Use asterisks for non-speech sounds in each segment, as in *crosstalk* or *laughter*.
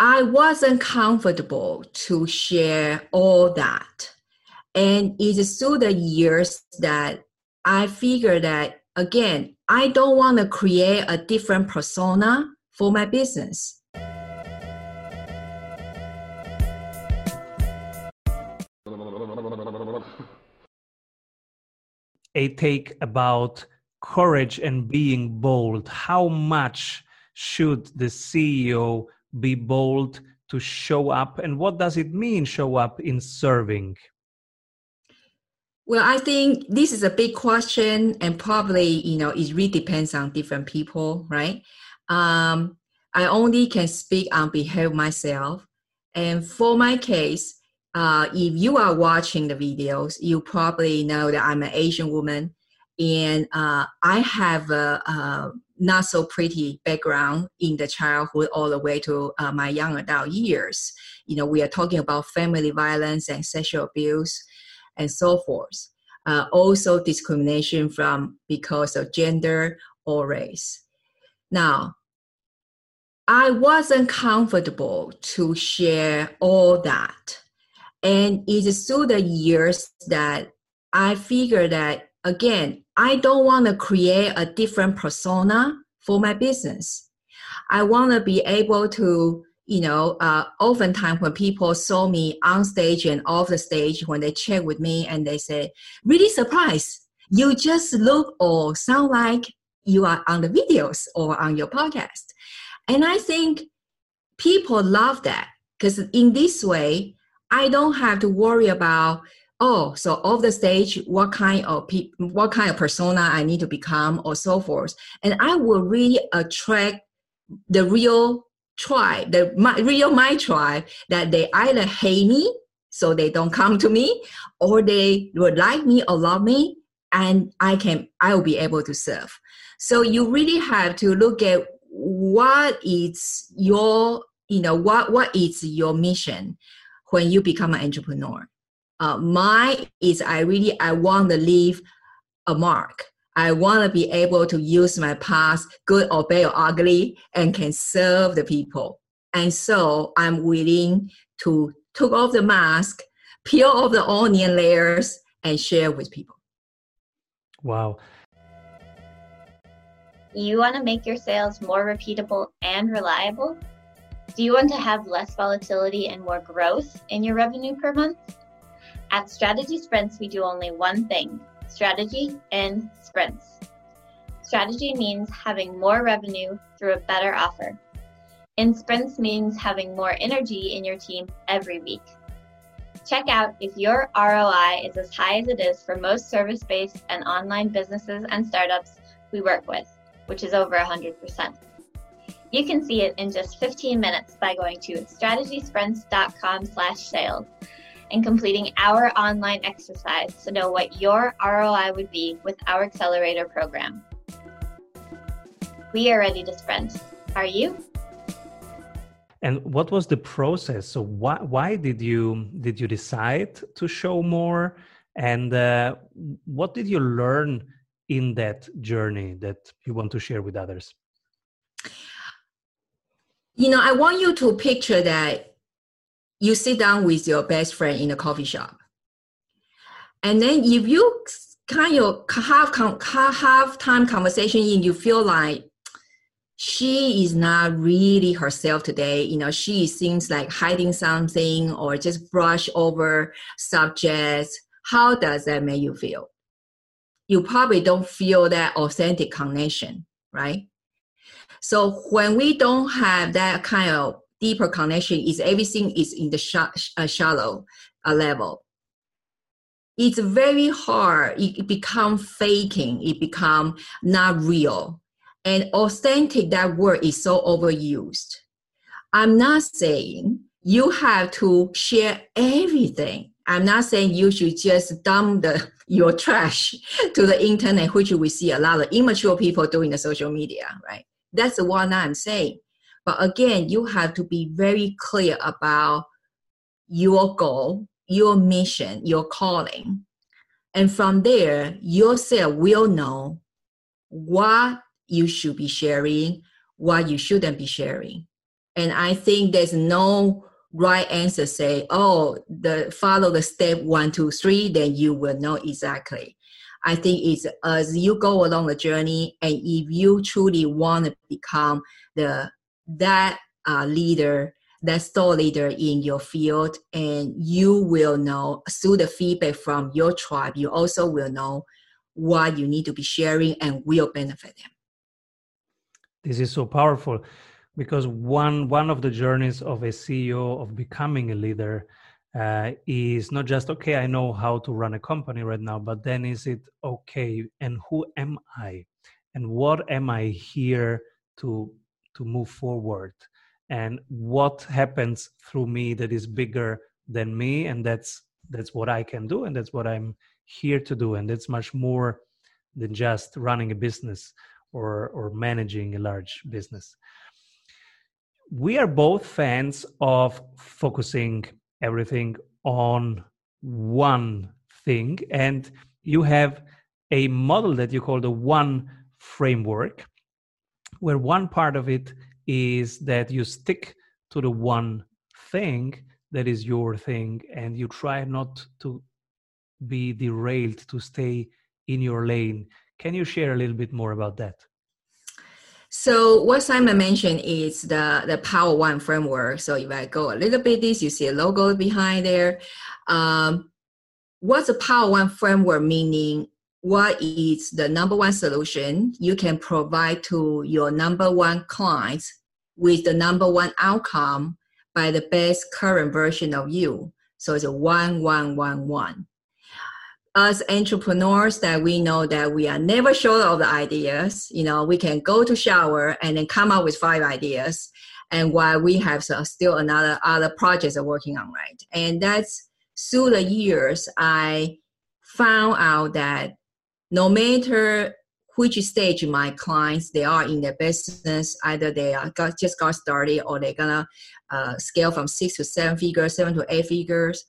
I wasn't comfortable to share all that. And it's through the years that I figured that, again, I don't want to create a different persona for my business. A take about courage and being bold. How much should the CEO be bold to show up? And what does it mean, show up in serving? Well, I think this is a big question, and probably you know it really depends on different people, right? Um, I only can speak on behalf myself, and for my case, uh, if you are watching the videos, you probably know that I'm an Asian woman, and uh, I have a, a, not so pretty background in the childhood all the way to uh, my young adult years. You know, we are talking about family violence and sexual abuse and so forth. Uh, also, discrimination from because of gender or race. Now, I wasn't comfortable to share all that. And it's through the years that I figured that, again, I don't want to create a different persona for my business. I want to be able to you know, uh, oftentimes when people saw me on stage and off the stage, when they check with me and they say, really surprised, you just look or sound like you are on the videos or on your podcast. And I think people love that because in this way, I don't have to worry about oh so off the stage what kind of pe- what kind of persona i need to become or so forth and i will really attract the real tribe, the my, real my tribe, that they either hate me, so they don't come to me, or they would like me or love me, and I can I will be able to serve. So you really have to look at what is your you know what what is your mission when you become an entrepreneur. Uh, mine is I really I want to leave a mark I want to be able to use my past, good or bad or ugly, and can serve the people. And so I'm willing to take off the mask, peel off the onion layers, and share with people. Wow. You want to make your sales more repeatable and reliable? Do you want to have less volatility and more growth in your revenue per month? At Strategy Sprints, we do only one thing strategy in sprints. Strategy means having more revenue through a better offer. In sprints means having more energy in your team every week. Check out if your ROI is as high as it is for most service based and online businesses and startups we work with, which is over 100%. You can see it in just 15 minutes by going to strategysprints.com/sales and completing our online exercise to know what your ROI would be with our accelerator program. We are ready to sprint. Are you? And what was the process? So why why did you did you decide to show more? And uh, what did you learn in that journey that you want to share with others? You know, I want you to picture that you sit down with your best friend in a coffee shop. And then if you kind of have have time conversation and you feel like she is not really herself today, you know, she seems like hiding something or just brush over subjects, how does that make you feel? You probably don't feel that authentic connection, right? So when we don't have that kind of deeper connection is everything is in the sh- uh, shallow uh, level. It's very hard. It become faking. It become not real. And authentic that word is so overused. I'm not saying you have to share everything. I'm not saying you should just dump the your trash *laughs* to the internet which we see a lot of immature people doing the social media right? That's the one i'm saying but again, you have to be very clear about your goal, your mission, your calling. And from there, yourself will know what you should be sharing, what you shouldn't be sharing. And I think there's no right answer say, oh, the follow the step one, two, three, then you will know exactly. I think it's as you go along the journey, and if you truly want to become the that uh, leader, that store leader in your field, and you will know through the feedback from your tribe, you also will know what you need to be sharing and will benefit them. This is so powerful because one one of the journeys of a CEO of becoming a leader uh, is not just okay i know how to run a company right now but then is it okay and who am i and what am i here to to move forward. And what happens through me that is bigger than me and that's that's what i can do and that's what i'm here to do and it's much more than just running a business or or managing a large business. We are both fans of focusing everything on one thing and you have a model that you call the one framework where one part of it is that you stick to the one thing that is your thing and you try not to be derailed to stay in your lane can you share a little bit more about that so what Simon mentioned is the, the Power One framework. So if I go a little bit this, you see a logo behind there. Um, what's the Power One framework meaning? What is the number one solution you can provide to your number one clients with the number one outcome by the best current version of you? So it's a one, one, one, one. As entrepreneurs that we know that we are never short of the ideas you know we can go to shower and then come up with five ideas. And while we have still another other projects are working on right? And that's through the years i found out that no matter which stage my clients they are in their business either they are got, just got started or they're gonna uh, scale from six to seven figures seven to eight figures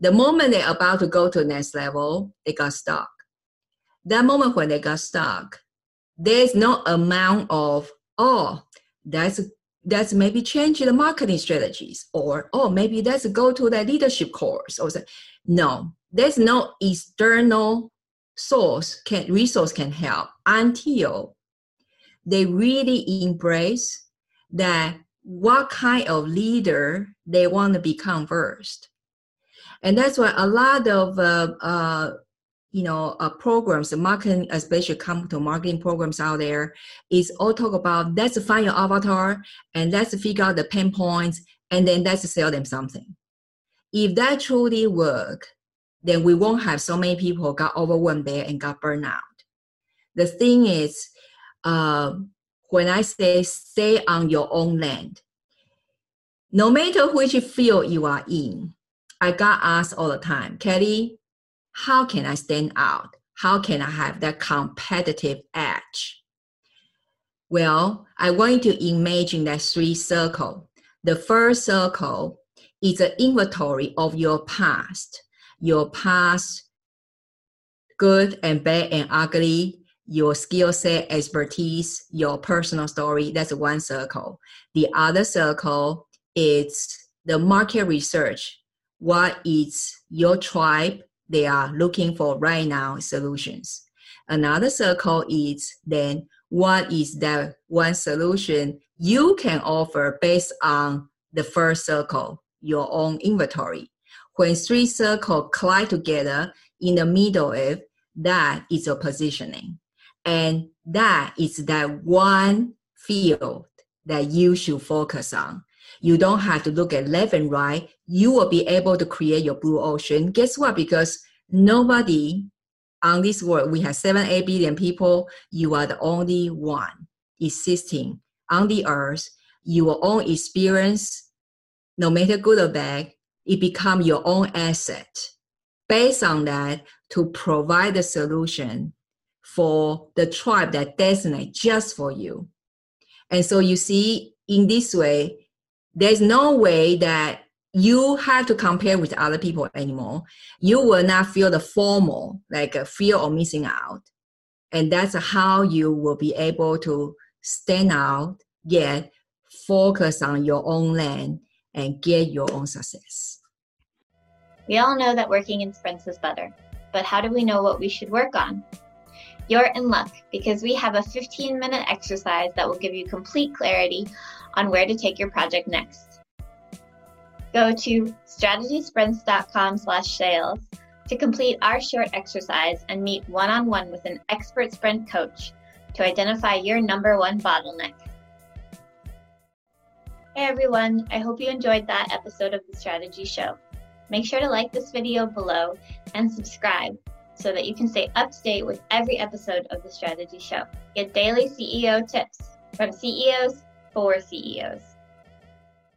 the moment they're about to go to the next level, they got stuck. That moment when they got stuck, there's no amount of, oh, that's that's maybe change the marketing strategies, or oh, maybe that's go to that leadership course, or no, there's no external source can resource can help until they really embrace that what kind of leader they want to become first and that's why a lot of uh, uh, you know uh, programs, marketing, especially come to marketing programs out there, is all talk about let's find your avatar and let's figure out the pain points and then let's sell them something. If that truly work, then we won't have so many people got overwhelmed there and got burned out. The thing is, uh, when I say stay on your own land, no matter which field you are in, I got asked all the time, Kelly, how can I stand out? How can I have that competitive edge? Well, I want you to imagine that three circle. The first circle is an inventory of your past, your past good and bad and ugly, your skill set, expertise, your personal story. That's one circle. The other circle is the market research, what is your tribe they are looking for right now solutions another circle is then what is that one solution you can offer based on the first circle your own inventory when three circles collide together in the middle of that is your positioning and that is that one field that you should focus on you don't have to look at left and right. You will be able to create your blue ocean. Guess what? Because nobody on this world, we have seven, eight billion people. You are the only one existing on the earth. Your own experience, no matter good or bad, it become your own asset. Based on that, to provide the solution for the tribe that designate just for you. And so you see, in this way, there's no way that you have to compare with other people anymore. You will not feel the FOMO, like a fear of missing out. And that's how you will be able to stand out, yet focus on your own land and get your own success. We all know that working in sprints is better, but how do we know what we should work on? You're in luck because we have a 15 minute exercise that will give you complete clarity on where to take your project next. Go to strategysprints.com slash sales to complete our short exercise and meet one on one with an expert sprint coach to identify your number one bottleneck. Hey everyone, I hope you enjoyed that episode of the Strategy Show. Make sure to like this video below and subscribe so that you can stay up to date with every episode of the Strategy Show. Get daily CEO tips from CEOs for CEOs.